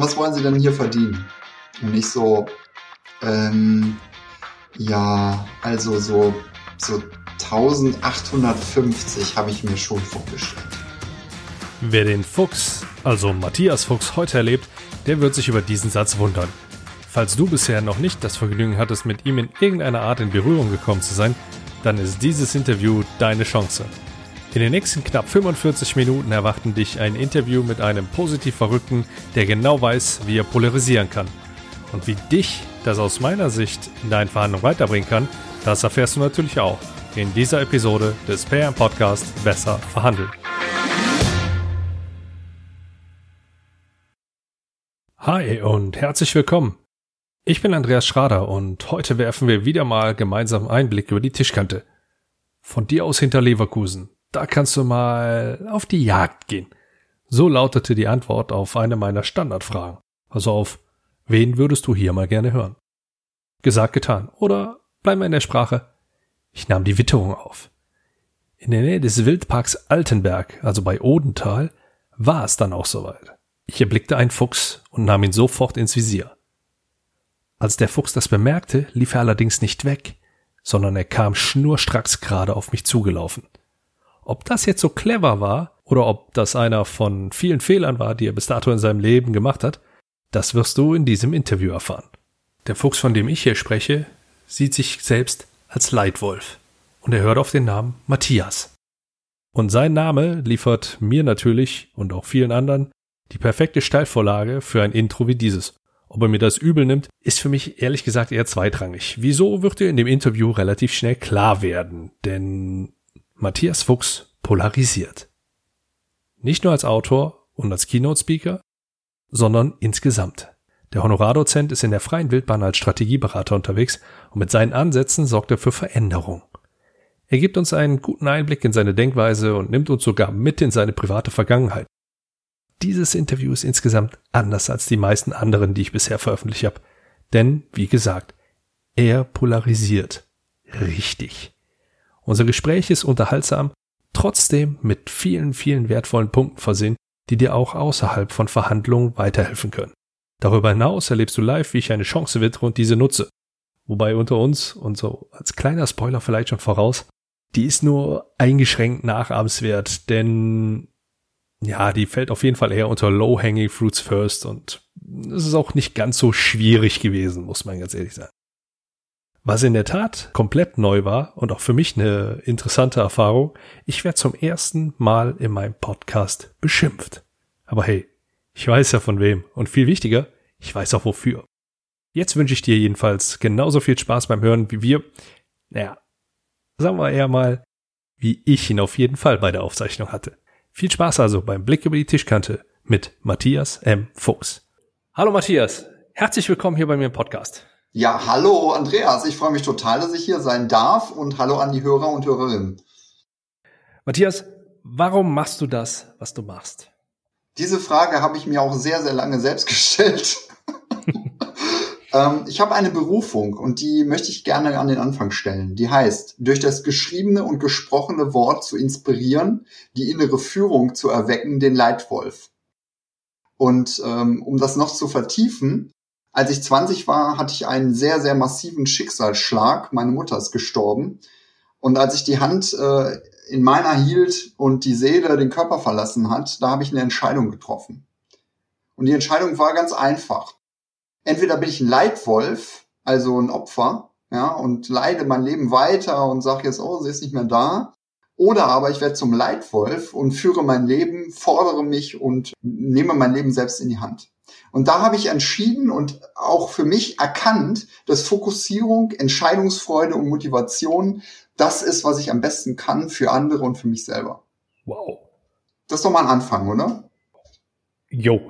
was wollen Sie denn hier verdienen? Und nicht so, ähm, ja, also so, so 1850 habe ich mir schon vorgestellt. Wer den Fuchs, also Matthias Fuchs, heute erlebt, der wird sich über diesen Satz wundern. Falls du bisher noch nicht das Vergnügen hattest, mit ihm in irgendeiner Art in Berührung gekommen zu sein, dann ist dieses Interview deine Chance. In den nächsten knapp 45 Minuten erwarten dich ein Interview mit einem positiv Verrückten, der genau weiß, wie er polarisieren kann. Und wie dich das aus meiner Sicht in deinen Verhandlungen weiterbringen kann, das erfährst du natürlich auch in dieser Episode des PM Podcast Besser verhandeln. Hi und herzlich willkommen. Ich bin Andreas Schrader und heute werfen wir wieder mal gemeinsam einen Blick über die Tischkante. Von dir aus hinter Leverkusen. Da kannst du mal auf die Jagd gehen. So lautete die Antwort auf eine meiner Standardfragen. Also auf, wen würdest du hier mal gerne hören? Gesagt, getan. Oder bleiben wir in der Sprache. Ich nahm die Witterung auf. In der Nähe des Wildparks Altenberg, also bei Odenthal, war es dann auch soweit. Ich erblickte einen Fuchs und nahm ihn sofort ins Visier. Als der Fuchs das bemerkte, lief er allerdings nicht weg, sondern er kam schnurstracks gerade auf mich zugelaufen. Ob das jetzt so clever war oder ob das einer von vielen Fehlern war, die er bis dato in seinem Leben gemacht hat, das wirst du in diesem Interview erfahren. Der Fuchs, von dem ich hier spreche, sieht sich selbst als Leitwolf und er hört auf den Namen Matthias. Und sein Name liefert mir natürlich und auch vielen anderen die perfekte Steilvorlage für ein Intro wie dieses. Ob er mir das übel nimmt, ist für mich ehrlich gesagt eher zweitrangig. Wieso wird dir in dem Interview relativ schnell klar werden? Denn Matthias Fuchs polarisiert. Nicht nur als Autor und als Keynote-Speaker, sondern insgesamt. Der Honorardozent ist in der freien Wildbahn als Strategieberater unterwegs und mit seinen Ansätzen sorgt er für Veränderung. Er gibt uns einen guten Einblick in seine Denkweise und nimmt uns sogar mit in seine private Vergangenheit. Dieses Interview ist insgesamt anders als die meisten anderen, die ich bisher veröffentlicht habe. Denn, wie gesagt, er polarisiert. Richtig. Unser Gespräch ist unterhaltsam, trotzdem mit vielen, vielen wertvollen Punkten versehen, die dir auch außerhalb von Verhandlungen weiterhelfen können. Darüber hinaus erlebst du live, wie ich eine Chance wittere und diese nutze. Wobei unter uns, und so als kleiner Spoiler vielleicht schon voraus, die ist nur eingeschränkt nachahmenswert, denn ja, die fällt auf jeden Fall eher unter Low-Hanging Fruits First und es ist auch nicht ganz so schwierig gewesen, muss man ganz ehrlich sagen. Was in der Tat komplett neu war und auch für mich eine interessante Erfahrung, ich werde zum ersten Mal in meinem Podcast beschimpft. Aber hey, ich weiß ja von wem und viel wichtiger, ich weiß auch wofür. Jetzt wünsche ich dir jedenfalls genauso viel Spaß beim Hören wie wir. Naja, sagen wir eher mal, wie ich ihn auf jeden Fall bei der Aufzeichnung hatte. Viel Spaß also beim Blick über die Tischkante mit Matthias M. Fuchs. Hallo Matthias, herzlich willkommen hier bei mir im Podcast. Ja, hallo Andreas, ich freue mich total, dass ich hier sein darf und hallo an die Hörer und Hörerinnen. Matthias, warum machst du das, was du machst? Diese Frage habe ich mir auch sehr, sehr lange selbst gestellt. ähm, ich habe eine Berufung und die möchte ich gerne an den Anfang stellen. Die heißt, durch das geschriebene und gesprochene Wort zu inspirieren, die innere Führung zu erwecken, den Leitwolf. Und ähm, um das noch zu vertiefen, als ich 20 war, hatte ich einen sehr, sehr massiven Schicksalsschlag. Meine Mutter ist gestorben. Und als ich die Hand äh, in meiner hielt und die Seele den Körper verlassen hat, da habe ich eine Entscheidung getroffen. Und die Entscheidung war ganz einfach. Entweder bin ich ein Leitwolf, also ein Opfer, ja, und leide mein Leben weiter und sage jetzt, oh, sie ist nicht mehr da. Oder aber ich werde zum Leitwolf und führe mein Leben, fordere mich und nehme mein Leben selbst in die Hand. Und da habe ich entschieden und auch für mich erkannt, dass Fokussierung, Entscheidungsfreude und Motivation das ist, was ich am besten kann für andere und für mich selber. Wow. Das ist doch mal ein Anfang, oder? Jo,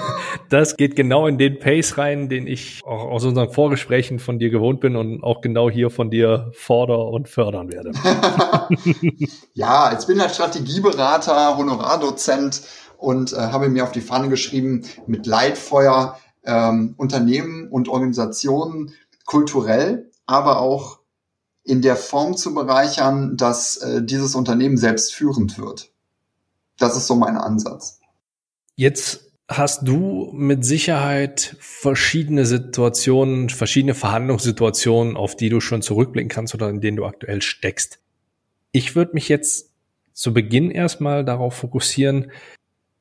das geht genau in den Pace rein, den ich auch aus unseren Vorgesprächen von dir gewohnt bin und auch genau hier von dir fordern und fördern werde. ja, jetzt bin ich Strategieberater, Honorardozent und äh, habe mir auf die Fahne geschrieben, mit Leitfeuer ähm, Unternehmen und Organisationen kulturell, aber auch in der Form zu bereichern, dass äh, dieses Unternehmen selbst führend wird. Das ist so mein Ansatz. Jetzt hast du mit Sicherheit verschiedene Situationen, verschiedene Verhandlungssituationen, auf die du schon zurückblicken kannst oder in denen du aktuell steckst. Ich würde mich jetzt zu Beginn erstmal darauf fokussieren,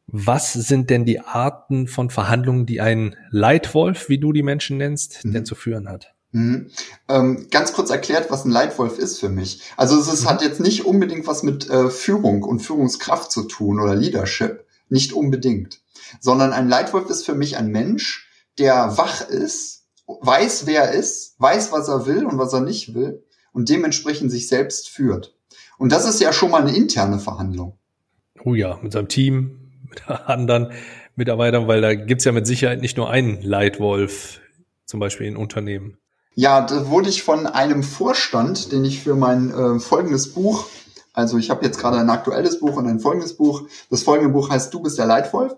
was sind denn die Arten von Verhandlungen, die ein Leitwolf, wie du die Menschen nennst, mhm. denn zu führen hat? Mhm. Ähm, ganz kurz erklärt, was ein Leitwolf ist für mich. Also es ist, mhm. hat jetzt nicht unbedingt was mit äh, Führung und Führungskraft zu tun oder Leadership, nicht unbedingt, sondern ein Leitwolf ist für mich ein Mensch, der wach ist, weiß, wer er ist, weiß, was er will und was er nicht will und dementsprechend sich selbst führt. Und das ist ja schon mal eine interne Verhandlung. Oh ja, mit seinem Team, mit anderen Mitarbeitern, weil da gibt's ja mit Sicherheit nicht nur einen Leitwolf, zum Beispiel in Unternehmen. Ja, da wurde ich von einem Vorstand, den ich für mein äh, folgendes Buch, also ich habe jetzt gerade ein aktuelles Buch und ein folgendes Buch. Das folgende Buch heißt Du bist der Leitwolf.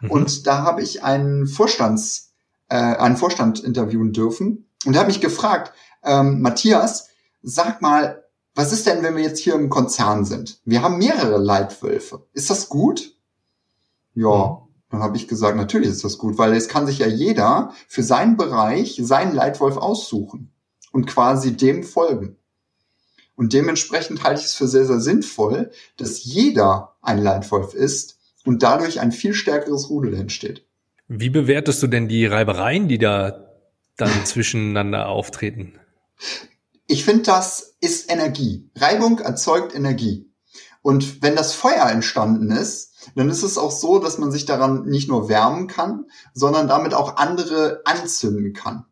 Mhm. Und da habe ich einen Vorstands, äh, einen Vorstand interviewen dürfen. Und der hat mich gefragt, ähm, Matthias, sag mal, was ist denn, wenn wir jetzt hier im Konzern sind? Wir haben mehrere Leitwölfe. Ist das gut? Ja, dann habe ich gesagt, natürlich ist das gut, weil es kann sich ja jeder für seinen Bereich seinen Leitwolf aussuchen und quasi dem folgen. Und dementsprechend halte ich es für sehr, sehr sinnvoll, dass jeder ein Leitwolf ist und dadurch ein viel stärkeres Rudel entsteht. Wie bewertest du denn die Reibereien, die da dann zwischeneinander auftreten? Ich finde, das ist Energie. Reibung erzeugt Energie. Und wenn das Feuer entstanden ist, dann ist es auch so, dass man sich daran nicht nur wärmen kann, sondern damit auch andere anzünden kann.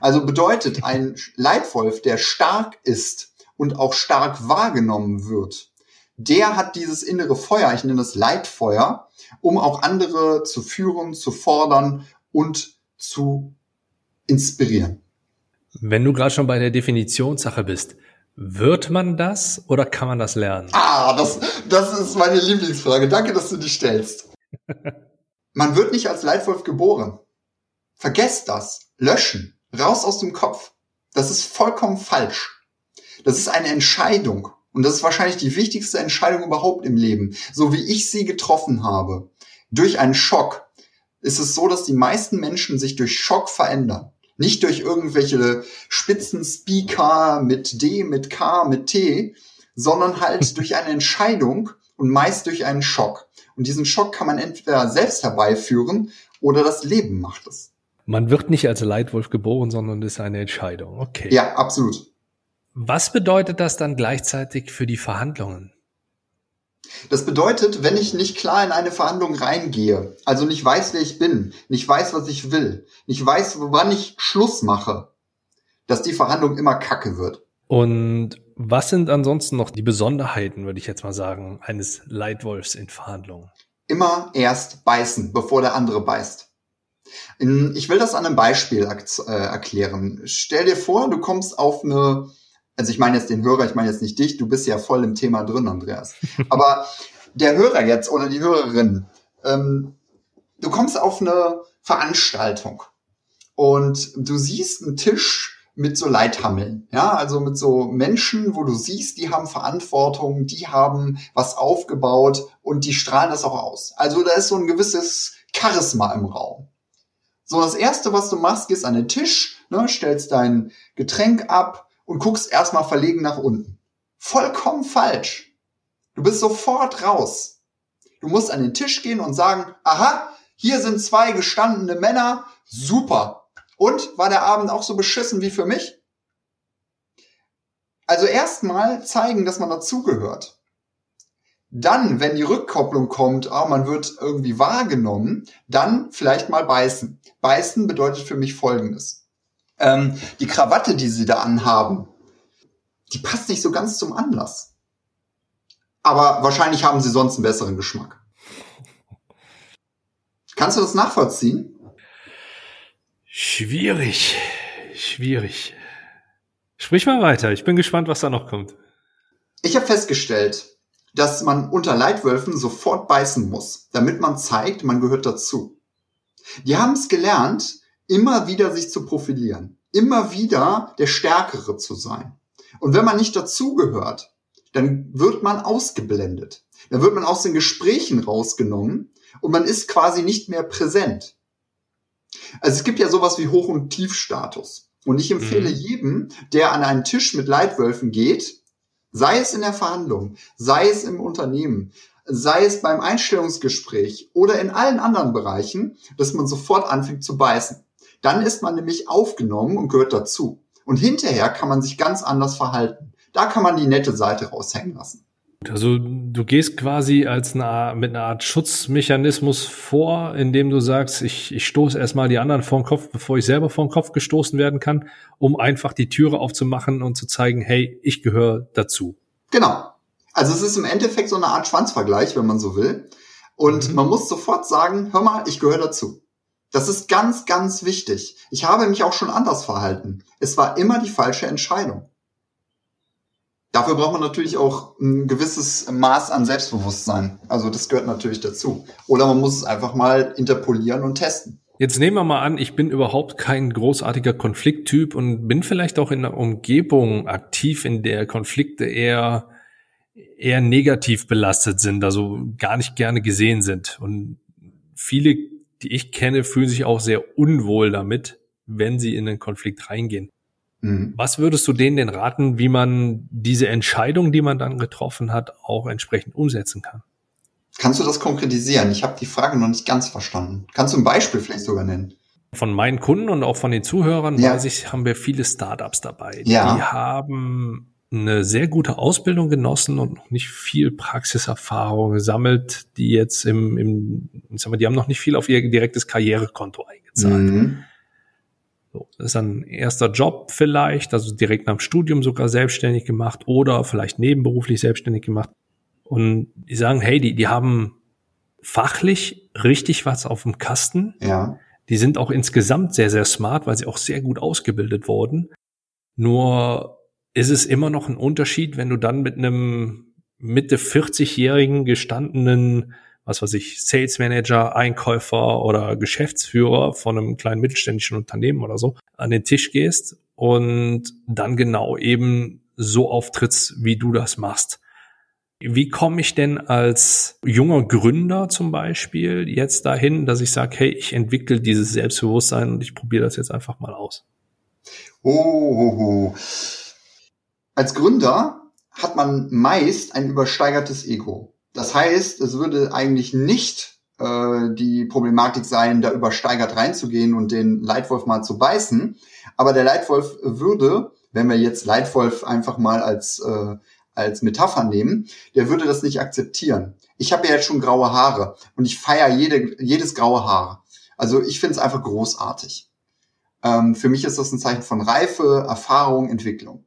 Also bedeutet ein Leitwolf, der stark ist und auch stark wahrgenommen wird, der hat dieses innere Feuer, ich nenne das Leitfeuer, um auch andere zu führen, zu fordern und zu inspirieren. Wenn du gerade schon bei der Definitionssache bist, wird man das oder kann man das lernen? Ah, das, das ist meine Lieblingsfrage. Danke, dass du die stellst. man wird nicht als Leitwolf geboren. Vergesst das. Löschen. Raus aus dem Kopf. Das ist vollkommen falsch. Das ist eine Entscheidung. Und das ist wahrscheinlich die wichtigste Entscheidung überhaupt im Leben. So wie ich sie getroffen habe. Durch einen Schock ist es so, dass die meisten Menschen sich durch Schock verändern. Nicht durch irgendwelche Spitzenspeaker mit D, mit K, mit T, sondern halt durch eine Entscheidung und meist durch einen Schock. Und diesen Schock kann man entweder selbst herbeiführen oder das Leben macht es. Man wird nicht als Leitwolf geboren, sondern es ist eine Entscheidung. Okay. Ja, absolut. Was bedeutet das dann gleichzeitig für die Verhandlungen? Das bedeutet, wenn ich nicht klar in eine Verhandlung reingehe, also nicht weiß, wer ich bin, nicht weiß, was ich will, nicht weiß, wann ich Schluss mache, dass die Verhandlung immer kacke wird. Und was sind ansonsten noch die Besonderheiten, würde ich jetzt mal sagen, eines Leitwolfs in Verhandlungen? Immer erst beißen, bevor der andere beißt. Ich will das an einem Beispiel äh, erklären. Stell dir vor, du kommst auf eine also ich meine jetzt den Hörer, ich meine jetzt nicht dich, du bist ja voll im Thema drin, Andreas. Aber der Hörer jetzt oder die Hörerin, ähm, du kommst auf eine Veranstaltung und du siehst einen Tisch mit so Leithammeln, ja, also mit so Menschen, wo du siehst, die haben Verantwortung, die haben was aufgebaut und die strahlen das auch aus. Also da ist so ein gewisses Charisma im Raum. So, das erste, was du machst, gehst an den Tisch, ne, stellst dein Getränk ab, und guckst erstmal verlegen nach unten. Vollkommen falsch. Du bist sofort raus. Du musst an den Tisch gehen und sagen, aha, hier sind zwei gestandene Männer, super. Und war der Abend auch so beschissen wie für mich? Also erstmal zeigen, dass man dazugehört. Dann, wenn die Rückkopplung kommt, oh, man wird irgendwie wahrgenommen, dann vielleicht mal beißen. Beißen bedeutet für mich Folgendes. Ähm, die Krawatte, die sie da anhaben, die passt nicht so ganz zum Anlass. Aber wahrscheinlich haben sie sonst einen besseren Geschmack. Kannst du das nachvollziehen? Schwierig. Schwierig. Sprich mal weiter. Ich bin gespannt, was da noch kommt. Ich habe festgestellt, dass man unter Leitwölfen sofort beißen muss, damit man zeigt, man gehört dazu. Die haben es gelernt, immer wieder sich zu profilieren, immer wieder der Stärkere zu sein. Und wenn man nicht dazugehört, dann wird man ausgeblendet. Dann wird man aus den Gesprächen rausgenommen und man ist quasi nicht mehr präsent. Also es gibt ja sowas wie Hoch- und Tiefstatus. Und ich empfehle mhm. jedem, der an einen Tisch mit Leitwölfen geht, sei es in der Verhandlung, sei es im Unternehmen, sei es beim Einstellungsgespräch oder in allen anderen Bereichen, dass man sofort anfängt zu beißen. Dann ist man nämlich aufgenommen und gehört dazu. Und hinterher kann man sich ganz anders verhalten. Da kann man die nette Seite raushängen lassen. Also du gehst quasi als eine, mit einer Art Schutzmechanismus vor, indem du sagst, ich, ich stoße erstmal die anderen vor den Kopf, bevor ich selber vor den Kopf gestoßen werden kann, um einfach die Türe aufzumachen und zu zeigen, hey, ich gehöre dazu. Genau. Also es ist im Endeffekt so eine Art Schwanzvergleich, wenn man so will. Und mhm. man muss sofort sagen, hör mal, ich gehöre dazu. Das ist ganz, ganz wichtig. Ich habe mich auch schon anders verhalten. Es war immer die falsche Entscheidung. Dafür braucht man natürlich auch ein gewisses Maß an Selbstbewusstsein. Also das gehört natürlich dazu. Oder man muss es einfach mal interpolieren und testen. Jetzt nehmen wir mal an, ich bin überhaupt kein großartiger Konflikttyp und bin vielleicht auch in einer Umgebung aktiv, in der Konflikte eher eher negativ belastet sind, also gar nicht gerne gesehen sind. Und viele, die ich kenne, fühlen sich auch sehr unwohl damit, wenn sie in einen Konflikt reingehen. Mhm. Was würdest du denen denn raten, wie man diese Entscheidung, die man dann getroffen hat, auch entsprechend umsetzen kann? Kannst du das konkretisieren? Ich habe die Frage noch nicht ganz verstanden. Kannst du ein Beispiel vielleicht sogar nennen? Von meinen Kunden und auch von den Zuhörern ja. weiß ich, haben wir viele Startups dabei. Ja. Die haben eine sehr gute Ausbildung genossen und noch nicht viel Praxiserfahrung gesammelt, die jetzt im, im ich sag mal, die haben noch nicht viel auf ihr direktes Karrierekonto eingezahlt. Mhm. So, das ist ein erster Job vielleicht, also direkt nach dem Studium sogar selbstständig gemacht oder vielleicht nebenberuflich selbstständig gemacht. Und die sagen, hey, die, die haben fachlich richtig was auf dem Kasten. Ja. Die sind auch insgesamt sehr, sehr smart, weil sie auch sehr gut ausgebildet wurden. Nur ist es immer noch ein Unterschied, wenn du dann mit einem Mitte 40-jährigen gestandenen, was weiß ich, Sales Manager, Einkäufer oder Geschäftsführer von einem kleinen mittelständischen Unternehmen oder so an den Tisch gehst und dann genau eben so auftrittst, wie du das machst. Wie komme ich denn als junger Gründer zum Beispiel jetzt dahin, dass ich sage, hey, ich entwickle dieses Selbstbewusstsein und ich probiere das jetzt einfach mal aus? Oh, oh, oh. Als Gründer hat man meist ein übersteigertes Ego. Das heißt, es würde eigentlich nicht äh, die Problematik sein, da übersteigert reinzugehen und den Leitwolf mal zu beißen. Aber der Leitwolf würde, wenn wir jetzt Leitwolf einfach mal als, äh, als Metapher nehmen, der würde das nicht akzeptieren. Ich habe ja jetzt schon graue Haare und ich feiere jede, jedes graue Haar. Also ich finde es einfach großartig. Ähm, für mich ist das ein Zeichen von Reife, Erfahrung, Entwicklung.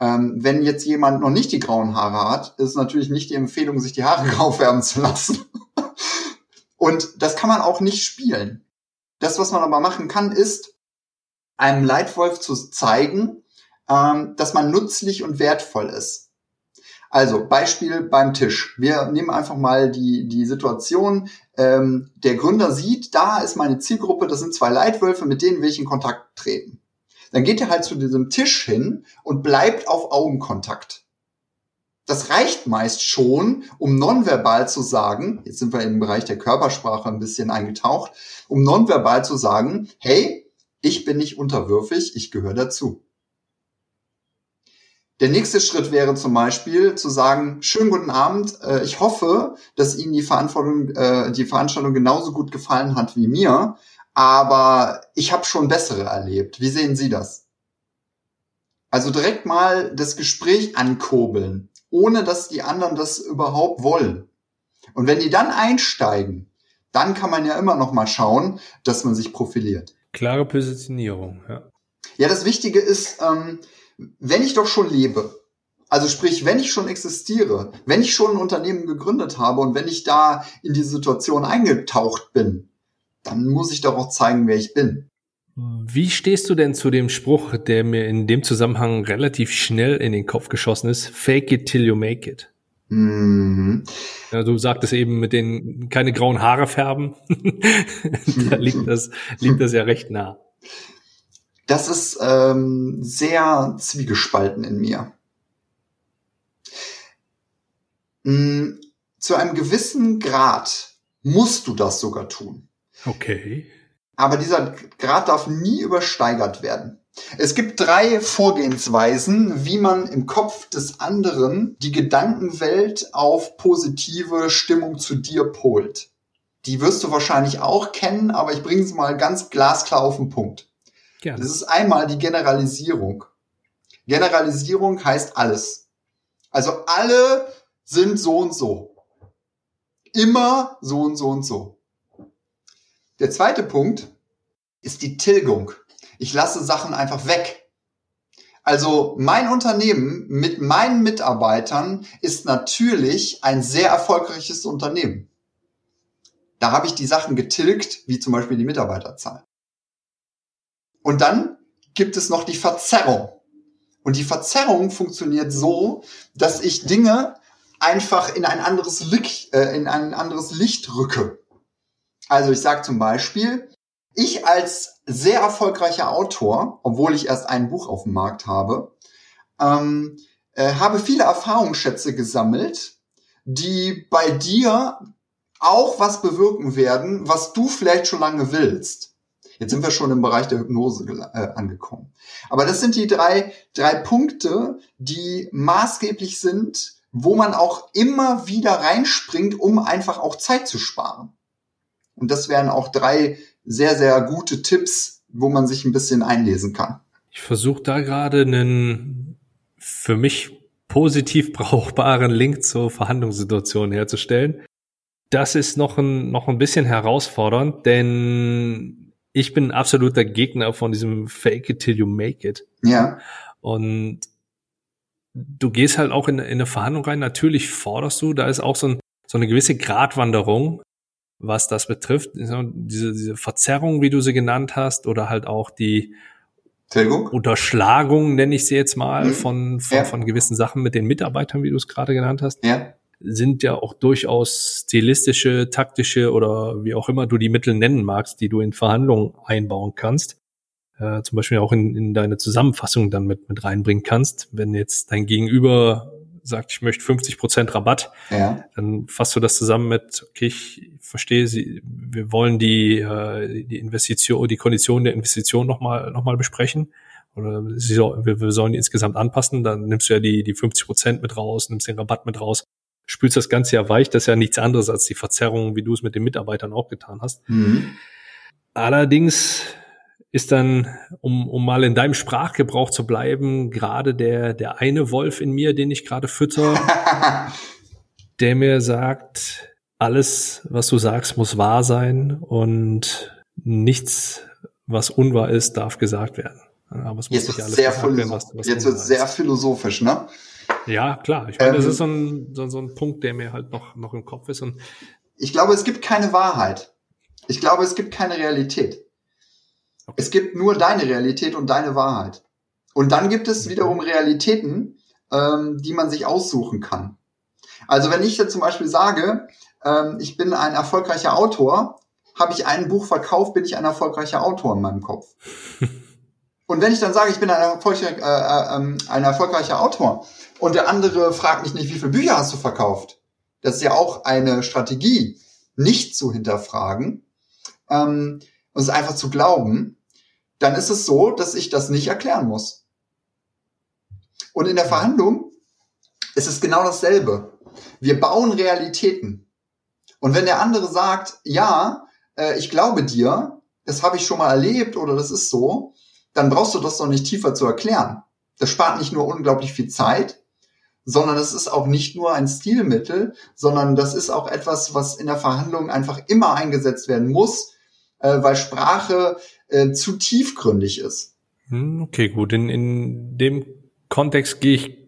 Ähm, wenn jetzt jemand noch nicht die grauen Haare hat, ist natürlich nicht die Empfehlung, sich die Haare grau färben zu lassen. Und das kann man auch nicht spielen. Das, was man aber machen kann, ist, einem Leitwolf zu zeigen, ähm, dass man nützlich und wertvoll ist. Also Beispiel beim Tisch. Wir nehmen einfach mal die, die Situation, ähm, der Gründer sieht, da ist meine Zielgruppe, das sind zwei Leitwölfe, mit denen will ich in Kontakt treten dann geht er halt zu diesem Tisch hin und bleibt auf Augenkontakt. Das reicht meist schon, um nonverbal zu sagen, jetzt sind wir im Bereich der Körpersprache ein bisschen eingetaucht, um nonverbal zu sagen, hey, ich bin nicht unterwürfig, ich gehöre dazu. Der nächste Schritt wäre zum Beispiel zu sagen, schönen guten Abend, äh, ich hoffe, dass Ihnen die, Verantwortung, äh, die Veranstaltung genauso gut gefallen hat wie mir aber ich habe schon bessere erlebt. Wie sehen Sie das? Also direkt mal das Gespräch ankurbeln, ohne dass die anderen das überhaupt wollen. Und wenn die dann einsteigen, dann kann man ja immer noch mal schauen, dass man sich profiliert. Klare Positionierung, ja. Ja, das Wichtige ist, ähm, wenn ich doch schon lebe, also sprich, wenn ich schon existiere, wenn ich schon ein Unternehmen gegründet habe und wenn ich da in die Situation eingetaucht bin, dann muss ich doch auch zeigen, wer ich bin. Wie stehst du denn zu dem Spruch, der mir in dem Zusammenhang relativ schnell in den Kopf geschossen ist? Fake it till you make it. Mhm. Ja, du sagtest eben mit den keine grauen Haare färben. da liegt das, liegt das ja recht nah. Das ist ähm, sehr zwiegespalten in mir. Mhm. Zu einem gewissen Grad musst du das sogar tun. Okay. Aber dieser Grad darf nie übersteigert werden. Es gibt drei Vorgehensweisen, wie man im Kopf des anderen die Gedankenwelt auf positive Stimmung zu dir polt. Die wirst du wahrscheinlich auch kennen, aber ich bringe es mal ganz glasklar auf den Punkt. Gerne. Das ist einmal die Generalisierung. Generalisierung heißt alles. Also alle sind so und so. Immer so und so und so. Der zweite Punkt ist die Tilgung. Ich lasse Sachen einfach weg. Also mein Unternehmen mit meinen Mitarbeitern ist natürlich ein sehr erfolgreiches Unternehmen. Da habe ich die Sachen getilgt, wie zum Beispiel die Mitarbeiterzahl. Und dann gibt es noch die Verzerrung. Und die Verzerrung funktioniert so, dass ich Dinge einfach in ein anderes Licht, äh, in ein anderes Licht rücke. Also ich sage zum Beispiel, ich als sehr erfolgreicher Autor, obwohl ich erst ein Buch auf dem Markt habe, ähm, äh, habe viele Erfahrungsschätze gesammelt, die bei dir auch was bewirken werden, was du vielleicht schon lange willst. Jetzt sind wir schon im Bereich der Hypnose äh, angekommen. Aber das sind die drei, drei Punkte, die maßgeblich sind, wo man auch immer wieder reinspringt, um einfach auch Zeit zu sparen. Und das wären auch drei sehr, sehr gute Tipps, wo man sich ein bisschen einlesen kann. Ich versuche da gerade einen für mich positiv brauchbaren Link zur Verhandlungssituation herzustellen. Das ist noch ein, noch ein bisschen herausfordernd, denn ich bin ein absoluter Gegner von diesem Fake it till you make it. Ja. Und du gehst halt auch in, in eine Verhandlung rein. Natürlich forderst du, da ist auch so, ein, so eine gewisse Gratwanderung, was das betrifft. Diese, diese Verzerrung, wie du sie genannt hast, oder halt auch die Tilgung? Unterschlagung, nenne ich sie jetzt mal, mhm. von, von, ja. von gewissen Sachen mit den Mitarbeitern, wie du es gerade genannt hast. Ja sind ja auch durchaus stilistische, taktische oder wie auch immer du die Mittel nennen magst, die du in Verhandlungen einbauen kannst. Äh, zum Beispiel auch in, in deine Zusammenfassung dann mit, mit reinbringen kannst. Wenn jetzt dein Gegenüber sagt, ich möchte 50 Prozent Rabatt, ja. dann fasst du das zusammen mit, okay, ich verstehe, Sie, wir wollen die, äh, die Investition, die Kondition der Investition nochmal noch mal besprechen. Oder sie soll, wir, wir sollen die insgesamt anpassen, dann nimmst du ja die, die 50 Prozent mit raus, nimmst den Rabatt mit raus spülst das Ganze ja weich. Das ist ja nichts anderes als die Verzerrung, wie du es mit den Mitarbeitern auch getan hast. Mhm. Allerdings ist dann, um, um mal in deinem Sprachgebrauch zu bleiben, gerade der, der eine Wolf in mir, den ich gerade fütter, der mir sagt, alles, was du sagst, muss wahr sein und nichts, was unwahr ist, darf gesagt werden. Aber es muss jetzt nicht alles sehr werden, was, was Jetzt wird sehr philosophisch, ne? Ja, klar. Ich meine, ähm, das ist so ein, so, so ein Punkt, der mir halt noch, noch im Kopf ist. Und ich glaube, es gibt keine Wahrheit. Ich glaube, es gibt keine Realität. Okay. Es gibt nur deine Realität und deine Wahrheit. Und dann gibt es wiederum Realitäten, ähm, die man sich aussuchen kann. Also wenn ich jetzt zum Beispiel sage, ähm, ich bin ein erfolgreicher Autor, habe ich ein Buch verkauft, bin ich ein erfolgreicher Autor in meinem Kopf. und wenn ich dann sage, ich bin ein erfolgreicher, äh, äh, ähm, ein erfolgreicher Autor, und der andere fragt mich nicht, wie viele Bücher hast du verkauft? Das ist ja auch eine Strategie, nicht zu hinterfragen ähm, und es einfach zu glauben. Dann ist es so, dass ich das nicht erklären muss. Und in der Verhandlung ist es genau dasselbe. Wir bauen Realitäten. Und wenn der andere sagt, ja, äh, ich glaube dir, das habe ich schon mal erlebt oder das ist so, dann brauchst du das doch nicht tiefer zu erklären. Das spart nicht nur unglaublich viel Zeit, sondern es ist auch nicht nur ein Stilmittel, sondern das ist auch etwas, was in der Verhandlung einfach immer eingesetzt werden muss, äh, weil Sprache äh, zu tiefgründig ist. Hm, okay, gut. In, in dem Kontext gehe ich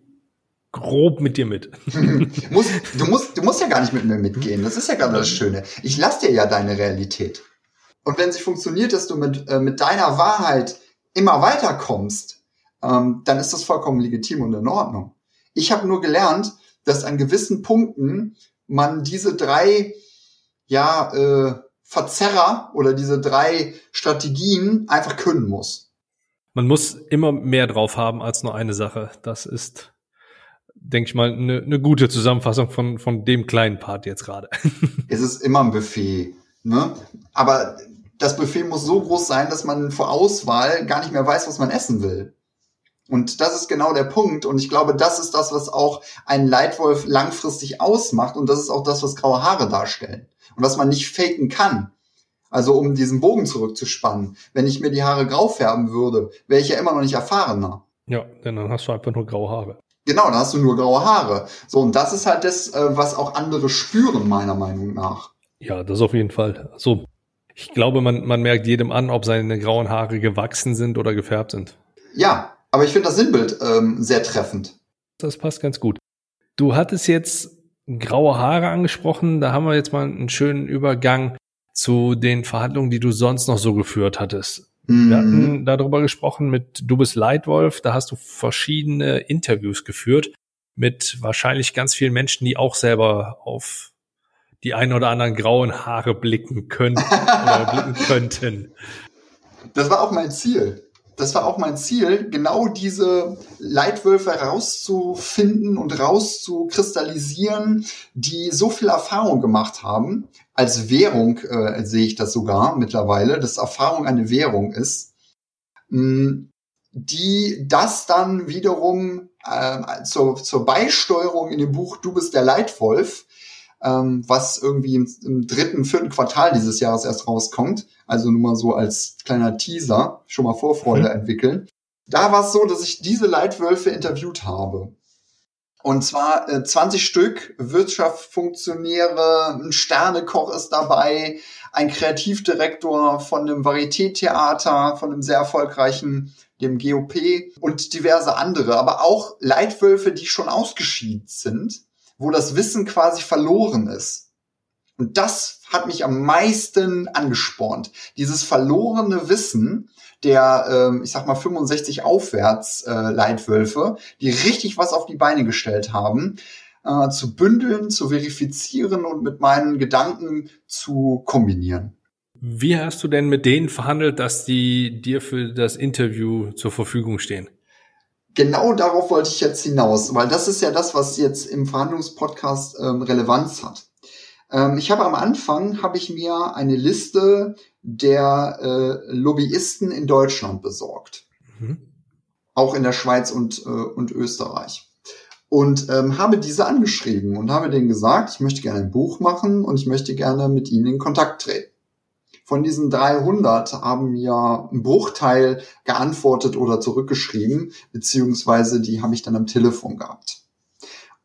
grob mit dir mit. musst, du, musst, du musst ja gar nicht mit mir mitgehen. Das ist ja gerade das Schöne. Ich lasse dir ja deine Realität. Und wenn sie funktioniert, dass du mit, äh, mit deiner Wahrheit immer weiterkommst, ähm, dann ist das vollkommen legitim und in Ordnung. Ich habe nur gelernt, dass an gewissen Punkten man diese drei ja, äh, Verzerrer oder diese drei Strategien einfach können muss. Man muss immer mehr drauf haben als nur eine Sache. Das ist denke ich mal, eine, eine gute Zusammenfassung von, von dem kleinen Part jetzt gerade. es ist immer ein Buffet, ne? Aber das Buffet muss so groß sein, dass man vor Auswahl gar nicht mehr weiß, was man essen will. Und das ist genau der Punkt. Und ich glaube, das ist das, was auch einen Leitwolf langfristig ausmacht. Und das ist auch das, was graue Haare darstellen. Und was man nicht faken kann. Also um diesen Bogen zurückzuspannen. Wenn ich mir die Haare grau färben würde, wäre ich ja immer noch nicht erfahrener. Ja, denn dann hast du einfach nur graue Haare. Genau, dann hast du nur graue Haare. So, und das ist halt das, äh, was auch andere spüren, meiner Meinung nach. Ja, das auf jeden Fall. Also, ich glaube, man, man merkt jedem an, ob seine grauen Haare gewachsen sind oder gefärbt sind. Ja, aber ich finde das Sinnbild ähm, sehr treffend. Das passt ganz gut. Du hattest jetzt graue Haare angesprochen. Da haben wir jetzt mal einen schönen Übergang zu den Verhandlungen, die du sonst noch so geführt hattest. Mhm. Wir hatten darüber gesprochen mit Du bist Leitwolf. Da hast du verschiedene Interviews geführt mit wahrscheinlich ganz vielen Menschen, die auch selber auf die ein oder anderen grauen Haare blicken können oder blicken könnten. Das war auch mein Ziel das war auch mein Ziel, genau diese Leitwölfe rauszufinden und rauszukristallisieren, die so viel Erfahrung gemacht haben. Als Währung äh, sehe ich das sogar mittlerweile, dass Erfahrung eine Währung ist, mh, mm, die das dann wiederum äh, zur, zur Beisteuerung in dem Buch Du bist der Leitwolf ähm, was irgendwie im, im, dritten, vierten Quartal dieses Jahres erst rauskommt. Also nur mal so als kleiner Teaser, schon mal Vorfreude mhm. entwickeln. Da war es so, dass ich diese Leitwölfe interviewt habe. Und zwar äh, 20 Stück, Wirtschaftsfunktionäre, ein Sternekoch ist dabei, ein Kreativdirektor von einem Varieté-Theater, von einem sehr erfolgreichen, dem GOP und diverse andere, aber auch Leitwölfe, die schon ausgeschieden sind wo das Wissen quasi verloren ist. Und das hat mich am meisten angespornt. Dieses verlorene Wissen der, ähm, ich sag mal, 65 aufwärts äh, Leitwölfe, die richtig was auf die Beine gestellt haben, äh, zu bündeln, zu verifizieren und mit meinen Gedanken zu kombinieren. Wie hast du denn mit denen verhandelt, dass die dir für das Interview zur Verfügung stehen? Genau darauf wollte ich jetzt hinaus, weil das ist ja das, was jetzt im Verhandlungspodcast ähm, Relevanz hat. Ähm, ich habe am Anfang habe ich mir eine Liste der äh, Lobbyisten in Deutschland besorgt, mhm. auch in der Schweiz und äh, und Österreich und ähm, habe diese angeschrieben und habe denen gesagt, ich möchte gerne ein Buch machen und ich möchte gerne mit ihnen in Kontakt treten. Von diesen 300 haben mir ein Bruchteil geantwortet oder zurückgeschrieben, beziehungsweise die habe ich dann am Telefon gehabt.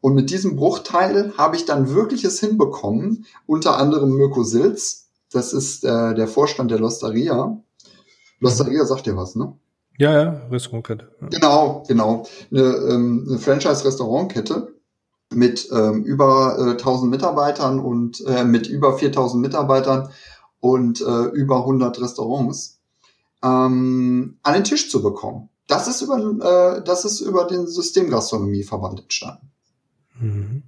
Und mit diesem Bruchteil habe ich dann wirklich es hinbekommen, unter anderem Mirko Silz, das ist äh, der Vorstand der Losteria. Losteria sagt dir was, ne? Ja, ja, Restaurantkette. Ja. Genau, genau. Eine, ähm, eine Franchise-Restaurantkette mit ähm, über äh, 1000 Mitarbeitern und äh, mit über 4000 Mitarbeitern und äh, über 100 Restaurants ähm, an den Tisch zu bekommen. Das ist über, äh, das ist über den Systemgastronomieverband entstanden. Mhm.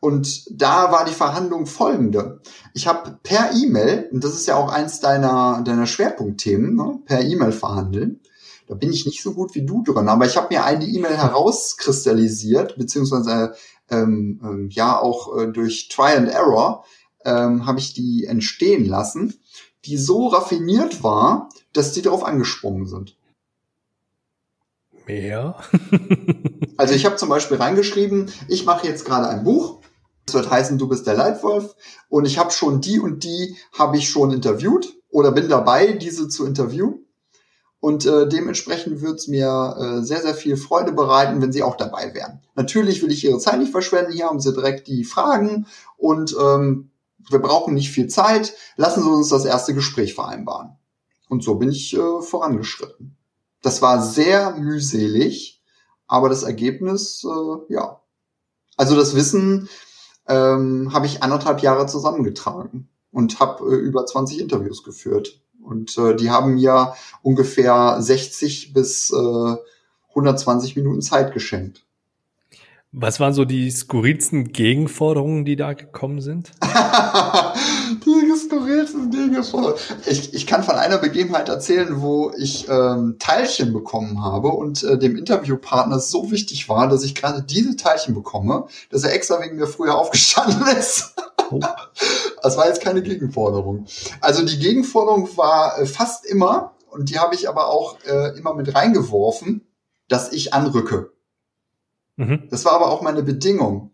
Und da war die Verhandlung folgende. Ich habe per E-Mail, und das ist ja auch eins deiner, deiner Schwerpunktthemen, ne, per E-Mail verhandeln. Da bin ich nicht so gut wie du drin, aber ich habe mir eine E-Mail herauskristallisiert, beziehungsweise ähm, ähm, ja auch äh, durch Try and Error ähm, habe ich die entstehen lassen die so raffiniert war, dass die darauf angesprungen sind. Mehr? also ich habe zum Beispiel reingeschrieben, ich mache jetzt gerade ein Buch. Das wird heißen, du bist der Leitwolf. Und ich habe schon die und die habe ich schon interviewt oder bin dabei, diese zu interviewen. Und äh, dementsprechend wird es mir äh, sehr, sehr viel Freude bereiten, wenn Sie auch dabei wären. Natürlich will ich Ihre Zeit nicht verschwenden. Hier haben Sie direkt die Fragen und ähm, wir brauchen nicht viel Zeit, lassen Sie uns das erste Gespräch vereinbaren. Und so bin ich äh, vorangeschritten. Das war sehr mühselig, aber das Ergebnis, äh, ja. Also das Wissen ähm, habe ich anderthalb Jahre zusammengetragen und habe äh, über 20 Interviews geführt. Und äh, die haben mir ungefähr 60 bis äh, 120 Minuten Zeit geschenkt. Was waren so die skurrilsten Gegenforderungen, die da gekommen sind? die skurrilsten vor. Ich, ich kann von einer Begebenheit erzählen, wo ich ähm, Teilchen bekommen habe und äh, dem Interviewpartner so wichtig war, dass ich gerade diese Teilchen bekomme, dass er extra wegen mir früher aufgestanden ist. Das war jetzt keine Gegenforderung. Also die Gegenforderung war äh, fast immer, und die habe ich aber auch äh, immer mit reingeworfen, dass ich anrücke. Mhm. Das war aber auch meine Bedingung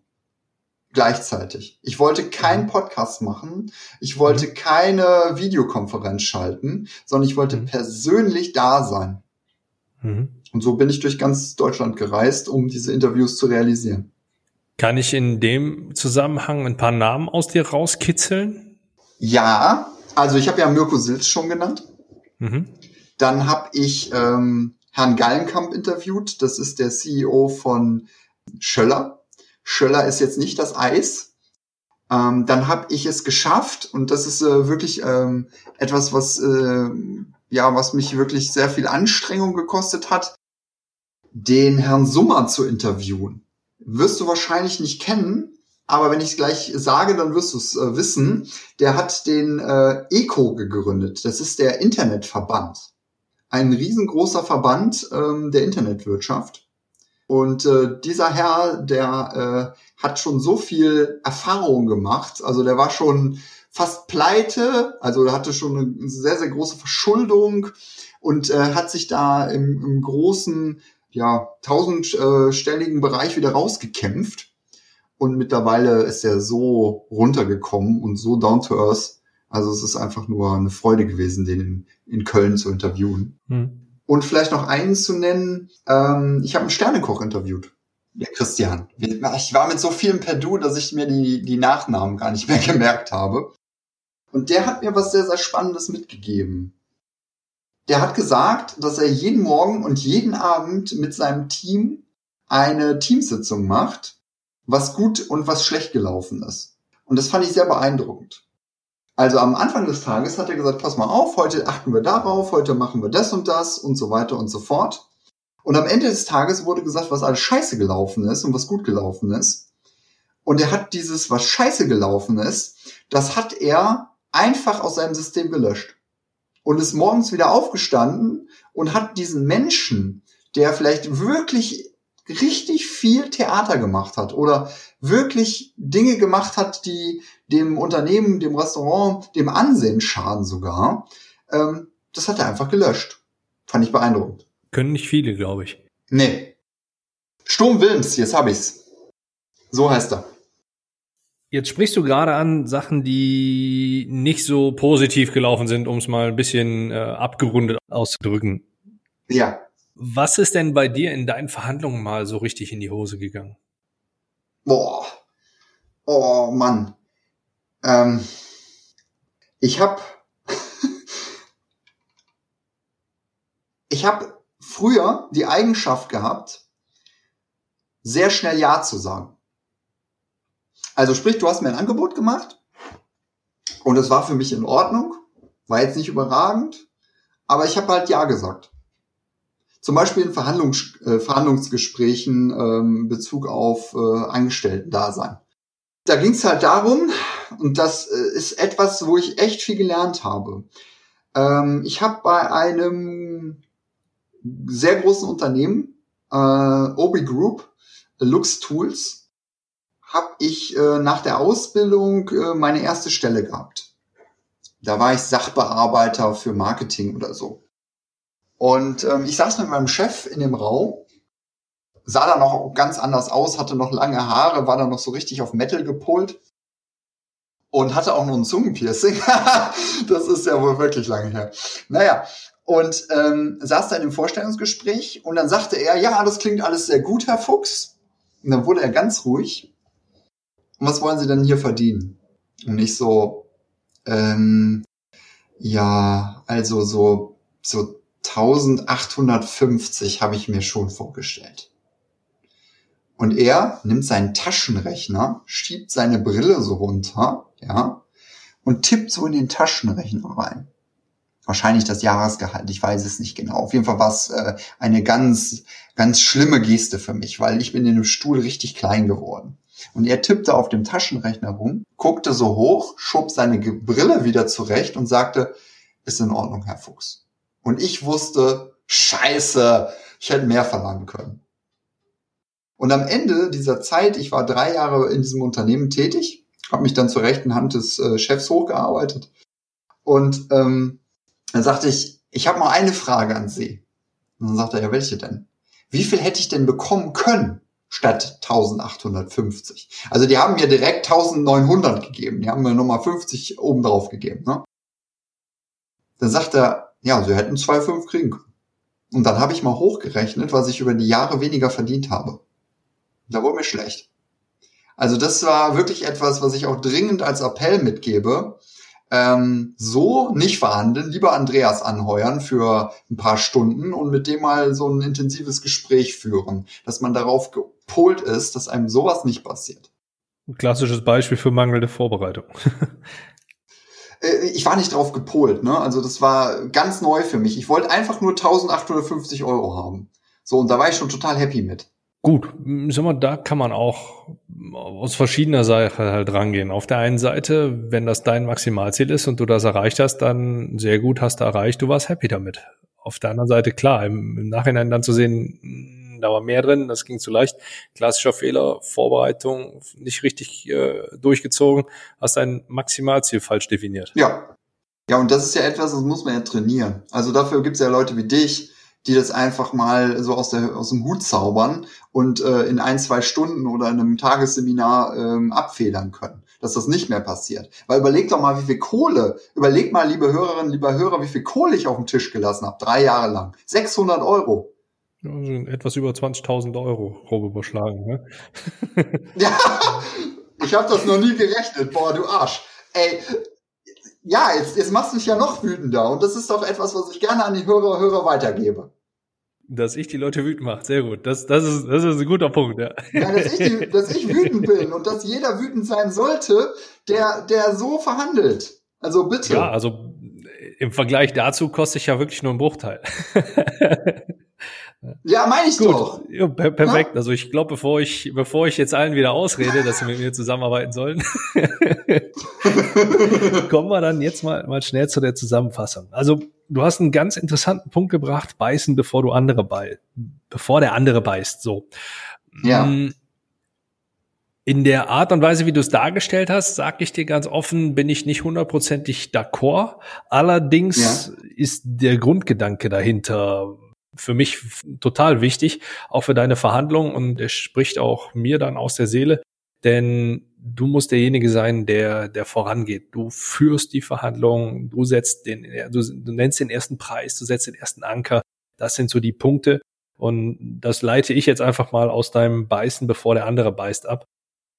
gleichzeitig. Ich wollte keinen mhm. Podcast machen, ich wollte mhm. keine Videokonferenz schalten, sondern ich wollte mhm. persönlich da sein. Mhm. Und so bin ich durch ganz Deutschland gereist, um diese Interviews zu realisieren. Kann ich in dem Zusammenhang ein paar Namen aus dir rauskitzeln? Ja, also ich habe ja Mirko Silz schon genannt. Mhm. Dann habe ich ähm, Herrn Gallenkamp interviewt. Das ist der CEO von Schöller. Schöller ist jetzt nicht das Eis. Ähm, dann habe ich es geschafft und das ist äh, wirklich ähm, etwas, was äh, ja, was mich wirklich sehr viel Anstrengung gekostet hat, den Herrn Summer zu interviewen. Wirst du wahrscheinlich nicht kennen, aber wenn ich es gleich sage, dann wirst du es äh, wissen. Der hat den äh, ECO gegründet. Das ist der Internetverband. Ein riesengroßer Verband ähm, der Internetwirtschaft. Und äh, dieser Herr, der äh, hat schon so viel Erfahrung gemacht. Also der war schon fast pleite, also er hatte schon eine sehr, sehr große Verschuldung und äh, hat sich da im, im großen, ja, tausendstelligen Bereich wieder rausgekämpft. Und mittlerweile ist er so runtergekommen und so down to earth. Also es ist einfach nur eine Freude gewesen, den in, in Köln zu interviewen. Hm. Und vielleicht noch einen zu nennen, ähm, ich habe einen Sternekoch interviewt. Ja, Christian. Ich war mit so vielen per Du, dass ich mir die, die Nachnamen gar nicht mehr gemerkt habe. Und der hat mir was sehr, sehr Spannendes mitgegeben. Der hat gesagt, dass er jeden Morgen und jeden Abend mit seinem Team eine Teamsitzung macht, was gut und was schlecht gelaufen ist. Und das fand ich sehr beeindruckend. Also am Anfang des Tages hat er gesagt, pass mal auf, heute achten wir darauf, heute machen wir das und das und so weiter und so fort. Und am Ende des Tages wurde gesagt, was alles scheiße gelaufen ist und was gut gelaufen ist. Und er hat dieses, was scheiße gelaufen ist, das hat er einfach aus seinem System gelöscht. Und ist morgens wieder aufgestanden und hat diesen Menschen, der vielleicht wirklich richtig viel Theater gemacht hat oder wirklich Dinge gemacht hat, die dem Unternehmen, dem Restaurant, dem Ansehen schaden sogar, ähm, das hat er einfach gelöscht. Fand ich beeindruckend. Können nicht viele, glaube ich. Nee. Sturm Wilms, jetzt hab ich's. So heißt er. Jetzt sprichst du gerade an Sachen, die nicht so positiv gelaufen sind, um es mal ein bisschen äh, abgerundet auszudrücken. Ja. Was ist denn bei dir in deinen Verhandlungen mal so richtig in die Hose gegangen? Boah. Oh Mann. Ähm, ich habe ich habe früher die Eigenschaft gehabt, sehr schnell Ja zu sagen. Also sprich, du hast mir ein Angebot gemacht und es war für mich in Ordnung, war jetzt nicht überragend, aber ich habe halt Ja gesagt. Zum Beispiel in Verhandlungs äh, Verhandlungsgesprächen ähm, Bezug auf äh, Angestellten-Dasein. Da ging es halt darum, und das äh, ist etwas, wo ich echt viel gelernt habe. Ähm, ich habe bei einem sehr großen Unternehmen, äh, Obi Group, Lux Tools, habe ich äh, nach der Ausbildung äh, meine erste Stelle gehabt. Da war ich Sachbearbeiter für Marketing oder so. Und ähm, ich saß mit meinem Chef in dem Raum, sah da noch ganz anders aus, hatte noch lange Haare, war da noch so richtig auf Metal gepolt und hatte auch noch ein Zungenpiercing. das ist ja wohl wirklich lange her. Naja, und ähm, saß da in dem Vorstellungsgespräch und dann sagte er, ja, das klingt alles sehr gut, Herr Fuchs. Und dann wurde er ganz ruhig. Und was wollen Sie denn hier verdienen? Und nicht so, ähm, ja, also so, so 1850 habe ich mir schon vorgestellt. Und er nimmt seinen Taschenrechner, schiebt seine Brille so runter, ja, und tippt so in den Taschenrechner rein. Wahrscheinlich das Jahresgehalt, ich weiß es nicht genau. Auf jeden Fall war es äh, eine ganz, ganz schlimme Geste für mich, weil ich bin in dem Stuhl richtig klein geworden. Und er tippte auf dem Taschenrechner rum, guckte so hoch, schob seine Brille wieder zurecht und sagte, ist in Ordnung, Herr Fuchs. Und ich wusste, scheiße, ich hätte mehr verlangen können. Und am Ende dieser Zeit, ich war drei Jahre in diesem Unternehmen tätig, habe mich dann zur rechten Hand des äh, Chefs hochgearbeitet. Und ähm, dann sagte ich, ich habe mal eine Frage an Sie. Und dann sagte er, ja, welche denn? Wie viel hätte ich denn bekommen können statt 1850? Also die haben mir direkt 1900 gegeben. Die haben mir nochmal 50 obendrauf gegeben. Ne? Dann sagt er, ja, Sie hätten 2,5 kriegen können. Und dann habe ich mal hochgerechnet, was ich über die Jahre weniger verdient habe. Da wurde mir schlecht. Also das war wirklich etwas, was ich auch dringend als Appell mitgebe. Ähm, so nicht verhandeln, lieber Andreas anheuern für ein paar Stunden und mit dem mal so ein intensives Gespräch führen, dass man darauf gepolt ist, dass einem sowas nicht passiert. Ein klassisches Beispiel für mangelnde Vorbereitung. Äh, ich war nicht drauf gepolt, ne? Also das war ganz neu für mich. Ich wollte einfach nur 1850 Euro haben. So, und da war ich schon total happy mit. Gut, sag mal, da kann man auch aus verschiedener Seite halt rangehen. Auf der einen Seite, wenn das dein Maximalziel ist und du das erreicht hast, dann sehr gut hast du erreicht, du warst happy damit. Auf der anderen Seite, klar, im, im Nachhinein dann zu sehen, hm, da war mehr drin, das ging zu leicht. Klassischer Fehler, Vorbereitung nicht richtig äh, durchgezogen, hast dein Maximalziel falsch definiert. Ja. Ja, und das ist ja etwas, das muss man ja trainieren. Also dafür gibt es ja Leute wie dich, die das einfach mal so aus, der, aus dem Hut zaubern und äh, in ein, zwei Stunden oder in einem Tagesseminar ähm, abfedern können, dass das nicht mehr passiert. Weil überleg doch mal, wie viel Kohle, überleg mal, liebe Hörerinnen, lieber Hörer, wie viel Kohle ich auf dem Tisch gelassen habe, drei Jahre lang. 600 Euro. Also etwas über 20.000 Euro grob überschlagen. Ne? ja, ich habe das noch nie gerechnet. Boah, du Arsch. Ey, ja, jetzt, jetzt machst du mich ja noch wütender. Und das ist doch etwas, was ich gerne an die Hörer, Hörer weitergebe. Dass ich die Leute wütend mache, sehr gut. Das, das, ist, das ist ein guter Punkt, ja. ja dass, ich die, dass ich wütend bin und dass jeder wütend sein sollte, der, der so verhandelt. Also bitte. Ja, also im Vergleich dazu kostet ich ja wirklich nur einen Bruchteil. Ja, meine ich Gut. doch. Ja, per perfekt. Also ich glaube, bevor ich, bevor ich jetzt allen wieder ausrede, dass sie mit mir zusammenarbeiten sollen, kommen wir dann jetzt mal, mal schnell zu der Zusammenfassung. Also du hast einen ganz interessanten Punkt gebracht, beißen, bevor du andere beißt, bevor der andere beißt, so. Ja. Mm, in der Art und Weise, wie du es dargestellt hast, sag ich dir ganz offen, bin ich nicht hundertprozentig d'accord. Allerdings ja. ist der Grundgedanke dahinter für mich total wichtig, auch für deine Verhandlungen und es spricht auch mir dann aus der Seele, denn du musst derjenige sein, der, der vorangeht. Du führst die Verhandlungen, du setzt den, du, du nennst den ersten Preis, du setzt den ersten Anker. Das sind so die Punkte. Und das leite ich jetzt einfach mal aus deinem Beißen, bevor der andere beißt ab.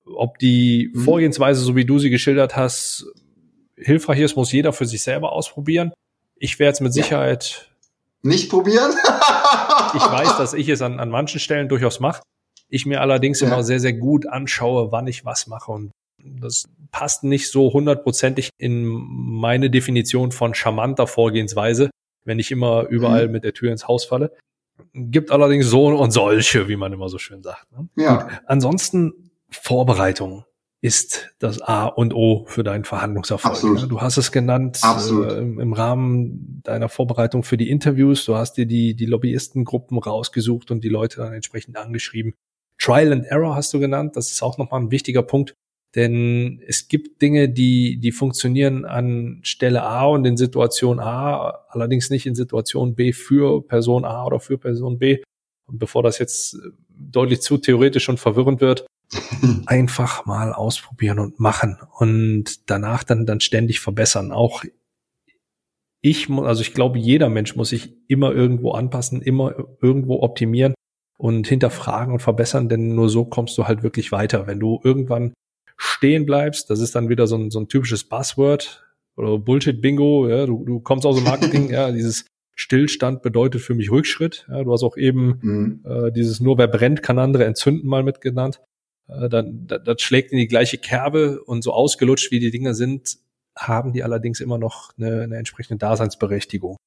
Ob die mhm. Vorgehensweise, so wie du sie geschildert hast, hilfreich ist, muss jeder für sich selber ausprobieren. Ich werde es mit Sicherheit nicht probieren? ich weiß, dass ich es an, an manchen Stellen durchaus mache. Ich mir allerdings ja. immer sehr, sehr gut anschaue, wann ich was mache. Und das passt nicht so hundertprozentig in meine Definition von charmanter Vorgehensweise, wenn ich immer überall mhm. mit der Tür ins Haus falle. Gibt allerdings so und solche, wie man immer so schön sagt. Ne? Ja. Gut. Ansonsten Vorbereitung ist das A und O für deinen Verhandlungserfolg. Absolut. Du hast es genannt Absolut. Äh, im Rahmen deiner Vorbereitung für die Interviews. Du hast dir die, die Lobbyistengruppen rausgesucht und die Leute dann entsprechend angeschrieben. Trial and Error hast du genannt. Das ist auch nochmal ein wichtiger Punkt. Denn es gibt Dinge, die, die funktionieren an Stelle A und in Situation A, allerdings nicht in Situation B für Person A oder für Person B. Und bevor das jetzt deutlich zu theoretisch und verwirrend wird, einfach mal ausprobieren und machen und danach dann, dann ständig verbessern. Auch ich, also ich glaube, jeder Mensch muss sich immer irgendwo anpassen, immer irgendwo optimieren und hinterfragen und verbessern, denn nur so kommst du halt wirklich weiter. Wenn du irgendwann stehen bleibst, das ist dann wieder so ein, so ein typisches Buzzword oder Bullshit-Bingo, ja, du, du kommst aus dem Marketing, ja, dieses Stillstand bedeutet für mich Rückschritt. Ja, du hast auch eben mhm. äh, dieses nur wer brennt, kann andere entzünden mal mitgenannt. Äh, dann, das schlägt in die gleiche Kerbe und so ausgelutscht wie die Dinge sind, haben die allerdings immer noch eine, eine entsprechende Daseinsberechtigung.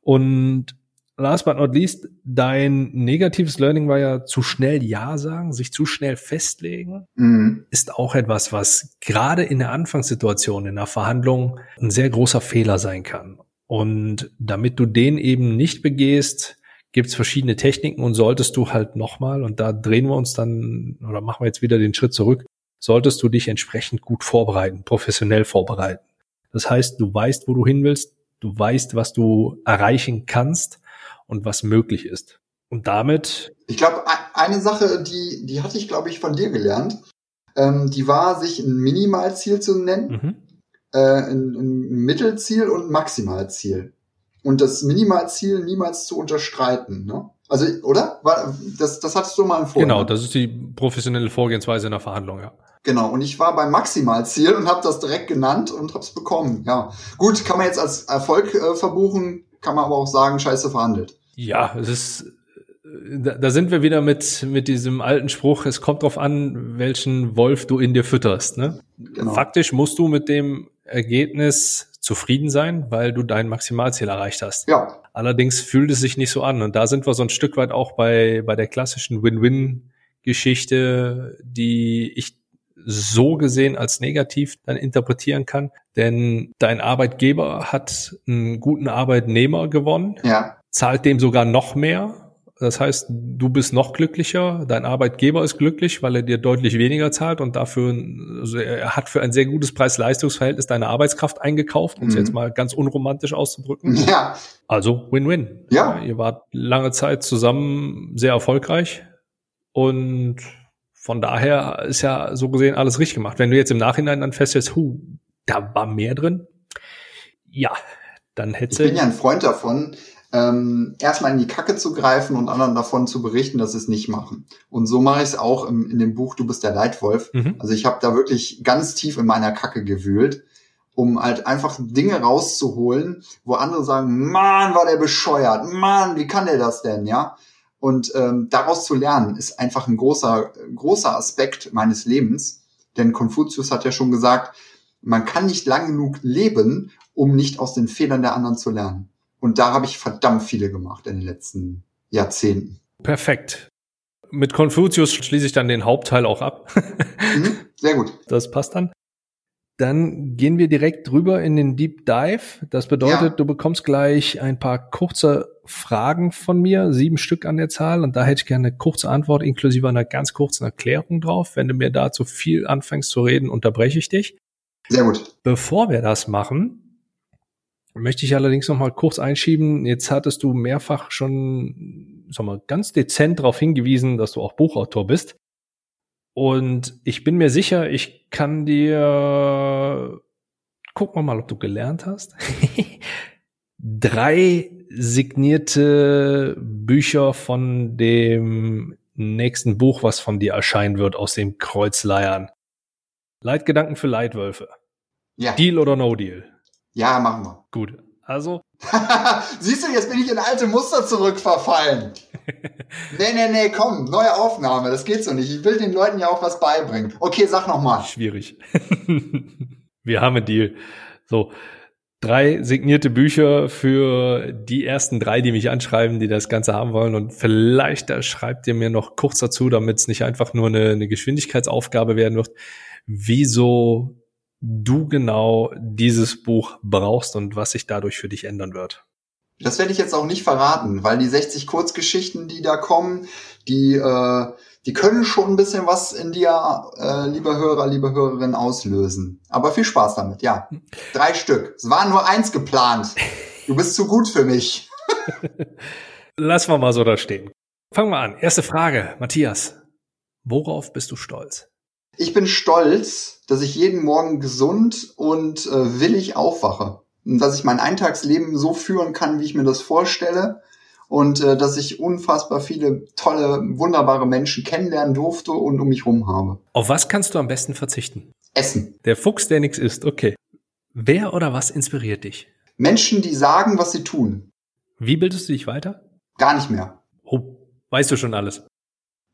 Und last but not least, dein negatives Learning war ja zu schnell Ja sagen, sich zu schnell festlegen, mhm. ist auch etwas, was gerade in der Anfangssituation, in der Verhandlung ein sehr großer Fehler sein kann. Und damit du den eben nicht begehst, gibt es verschiedene Techniken und solltest du halt nochmal, und da drehen wir uns dann, oder machen wir jetzt wieder den Schritt zurück, solltest du dich entsprechend gut vorbereiten, professionell vorbereiten. Das heißt, du weißt, wo du hin willst, du weißt, was du erreichen kannst und was möglich ist. Und damit. Ich glaube, eine Sache, die, die hatte ich, glaube ich, von dir gelernt. Ähm, die war, sich ein Minimalziel zu nennen, mhm. äh, ein, ein Mittelziel und ein Maximalziel. Und das Minimalziel niemals zu unterstreiten. Ne? Also, oder? Das, das hattest du mal empfohlen. Genau, das ist die professionelle Vorgehensweise in der Verhandlung, ja. Genau, und ich war beim Maximalziel und habe das direkt genannt und habe es bekommen. Ja, gut, kann man jetzt als Erfolg äh, verbuchen, kann man aber auch sagen, scheiße verhandelt. Ja, es ist, da, da sind wir wieder mit, mit diesem alten Spruch, es kommt drauf an, welchen Wolf du in dir fütterst. Ne? Genau. Faktisch musst du mit dem Ergebnis zufrieden sein, weil du dein Maximalziel erreicht hast. Ja. Allerdings fühlt es sich nicht so an. Und da sind wir so ein Stück weit auch bei, bei der klassischen Win-Win-Geschichte, die ich so gesehen als negativ dann interpretieren kann. Denn dein Arbeitgeber hat einen guten Arbeitnehmer gewonnen, ja. zahlt dem sogar noch mehr das heißt, du bist noch glücklicher, dein Arbeitgeber ist glücklich, weil er dir deutlich weniger zahlt und dafür, also er hat für ein sehr gutes Preis-Leistungs-Verhältnis deine Arbeitskraft eingekauft, um es mhm. jetzt mal ganz unromantisch auszudrücken. Ja. Also Win-Win. Ja. ja. Ihr wart lange Zeit zusammen sehr erfolgreich und von daher ist ja so gesehen alles richtig gemacht. Wenn du jetzt im Nachhinein dann feststellst, hu, da war mehr drin, ja, dann hätte. Ich bin ja ein Freund davon, ähm, erstmal in die Kacke zu greifen und anderen davon zu berichten, dass sie es nicht machen. Und so mache ich es auch im, in dem Buch Du bist der Leitwolf. Mhm. Also ich habe da wirklich ganz tief in meiner Kacke gewühlt, um halt einfach Dinge rauszuholen, wo andere sagen, Mann, war der bescheuert, Mann, wie kann der das denn, ja? Und ähm, daraus zu lernen, ist einfach ein großer, großer Aspekt meines Lebens. Denn Konfuzius hat ja schon gesagt, man kann nicht lang genug leben, um nicht aus den Fehlern der anderen zu lernen. Und da habe ich verdammt viele gemacht in den letzten Jahrzehnten. Perfekt. Mit Konfuzius schließe ich dann den Hauptteil auch ab. Mhm, sehr gut. Das passt dann. Dann gehen wir direkt drüber in den Deep Dive. Das bedeutet, ja. du bekommst gleich ein paar kurze Fragen von mir, sieben Stück an der Zahl. Und da hätte ich gerne eine kurze Antwort inklusive einer ganz kurzen Erklärung drauf. Wenn du mir dazu viel anfängst zu reden, unterbreche ich dich. Sehr gut. Bevor wir das machen, Möchte ich allerdings noch mal kurz einschieben. Jetzt hattest du mehrfach schon, sag mal, ganz dezent darauf hingewiesen, dass du auch Buchautor bist. Und ich bin mir sicher, ich kann dir, gucken wir mal, ob du gelernt hast, drei signierte Bücher von dem nächsten Buch, was von dir erscheinen wird, aus dem Kreuzleiern. Leitgedanken für Leitwölfe. Ja. Deal oder No Deal? Ja, machen wir. Gut. Also. Siehst du, jetzt bin ich in alte Muster zurückverfallen. nee, nee, nee, komm, neue Aufnahme, das geht so nicht. Ich will den Leuten ja auch was beibringen. Okay, sag noch mal. Schwierig. Wir haben einen Deal. So, drei signierte Bücher für die ersten drei, die mich anschreiben, die das Ganze haben wollen. Und vielleicht da schreibt ihr mir noch kurz dazu, damit es nicht einfach nur eine, eine Geschwindigkeitsaufgabe werden wird. Wieso du genau dieses Buch brauchst und was sich dadurch für dich ändern wird. Das werde ich jetzt auch nicht verraten, weil die 60 Kurzgeschichten, die da kommen, die, äh, die können schon ein bisschen was in dir, äh, liebe Hörer, liebe Hörerinnen, auslösen. Aber viel Spaß damit, ja. Drei Stück. Es war nur eins geplant. Du bist zu gut für mich. Lass wir mal so da stehen. Fangen wir an. Erste Frage, Matthias. Worauf bist du stolz? Ich bin stolz, dass ich jeden Morgen gesund und äh, willig aufwache. Und dass ich mein Eintagsleben so führen kann, wie ich mir das vorstelle. Und äh, dass ich unfassbar viele tolle, wunderbare Menschen kennenlernen durfte und um mich rum habe. Auf was kannst du am besten verzichten? Essen. Der Fuchs, der nichts isst, okay. Wer oder was inspiriert dich? Menschen, die sagen, was sie tun. Wie bildest du dich weiter? Gar nicht mehr. Oh, weißt du schon alles?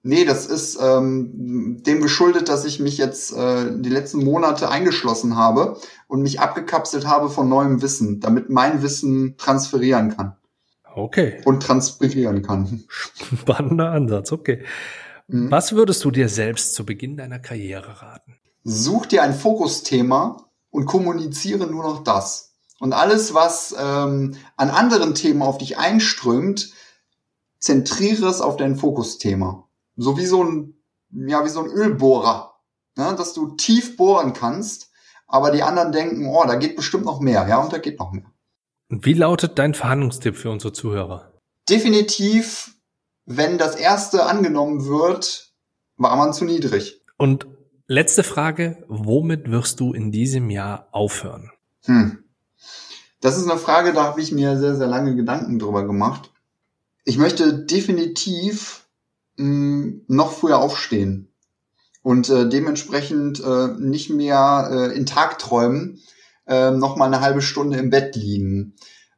Nee, das ist ähm, dem geschuldet, dass ich mich jetzt äh, die letzten Monate eingeschlossen habe und mich abgekapselt habe von neuem Wissen, damit mein Wissen transferieren kann. Okay. Und transpirieren kann. Spannender Ansatz, okay. Mhm. Was würdest du dir selbst zu Beginn deiner Karriere raten? Such dir ein Fokusthema und kommuniziere nur noch das. Und alles, was ähm, an anderen Themen auf dich einströmt, zentriere es auf dein Fokusthema. So wie so ein, ja, wie so ein Ölbohrer. Ne? Dass du tief bohren kannst, aber die anderen denken, oh, da geht bestimmt noch mehr. Ja, und da geht noch mehr. Und wie lautet dein Verhandlungstipp für unsere Zuhörer? Definitiv, wenn das erste angenommen wird, war man zu niedrig. Und letzte Frage, womit wirst du in diesem Jahr aufhören? Hm. Das ist eine Frage, da habe ich mir sehr, sehr lange Gedanken drüber gemacht. Ich möchte definitiv mh, noch früher aufstehen und äh, dementsprechend äh, nicht mehr äh, in Tagträumen äh, noch mal eine halbe Stunde im Bett liegen.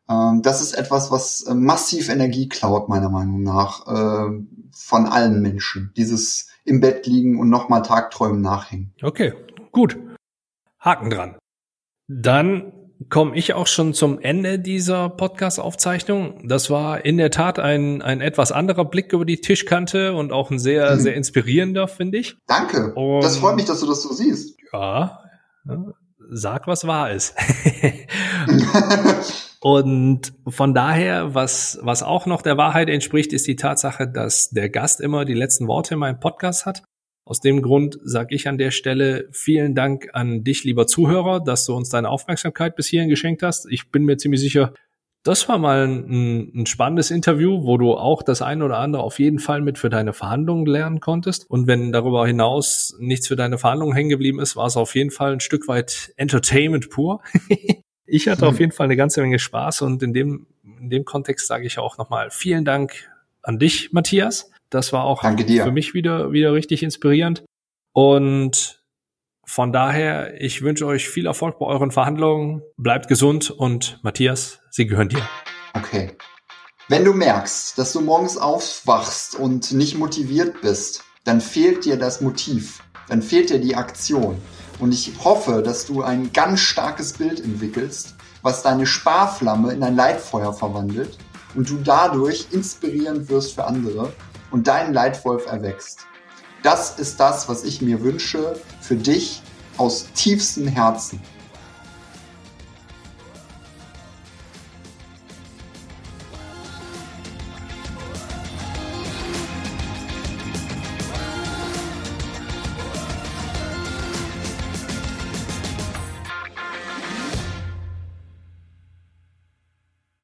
Ähm, das ist etwas, was äh, massiv Energie klaut, meiner Meinung nach, äh, von allen Menschen. Dieses im Bett liegen und noch mal Tagträumen nachhängen. Okay, gut. Haken dran. Dann komme ich auch schon zum Ende dieser Podcast-Aufzeichnung. Das war in der Tat ein, ein etwas anderer Blick über die Tischkante und auch ein sehr, mhm. sehr inspirierender, finde ich. Danke. Und das freut mich, dass du das so siehst. Ja, sag, was wahr ist. und von daher, was, was auch noch der Wahrheit entspricht, ist die Tatsache, dass der Gast immer die letzten Worte in meinem Podcast hat. Aus dem Grund sage ich an der Stelle vielen Dank an dich, lieber Zuhörer, dass du uns deine Aufmerksamkeit bis hierhin geschenkt hast. Ich bin mir ziemlich sicher, das war mal ein, ein, spannendes Interview, wo du auch das eine oder andere auf jeden Fall mit für deine Verhandlungen lernen konntest. Und wenn darüber hinaus nichts für deine Verhandlungen hängen geblieben ist, war es auf jeden Fall ein Stück weit Entertainment pur. ich hatte auf jeden Fall eine ganze Menge Spaß und in dem, in dem Kontext sage ich auch nochmal vielen Dank an dich, Matthias. Das war auch für mich wieder, wieder richtig inspirierend. Und von daher, ich wünsche euch viel Erfolg bei euren Verhandlungen. Bleibt gesund und Matthias, sie gehören dir. Okay. Wenn du merkst, dass du morgens aufwachst und nicht motiviert bist, dann fehlt dir das Motiv, dann fehlt dir die Aktion. Und ich hoffe, dass du ein ganz starkes Bild entwickelst, was deine Sparflamme in ein Leitfeuer verwandelt und du dadurch inspirierend wirst für andere und dein Leitwolf erwächst. Das ist das, was ich mir wünsche für dich aus tiefstem Herzen.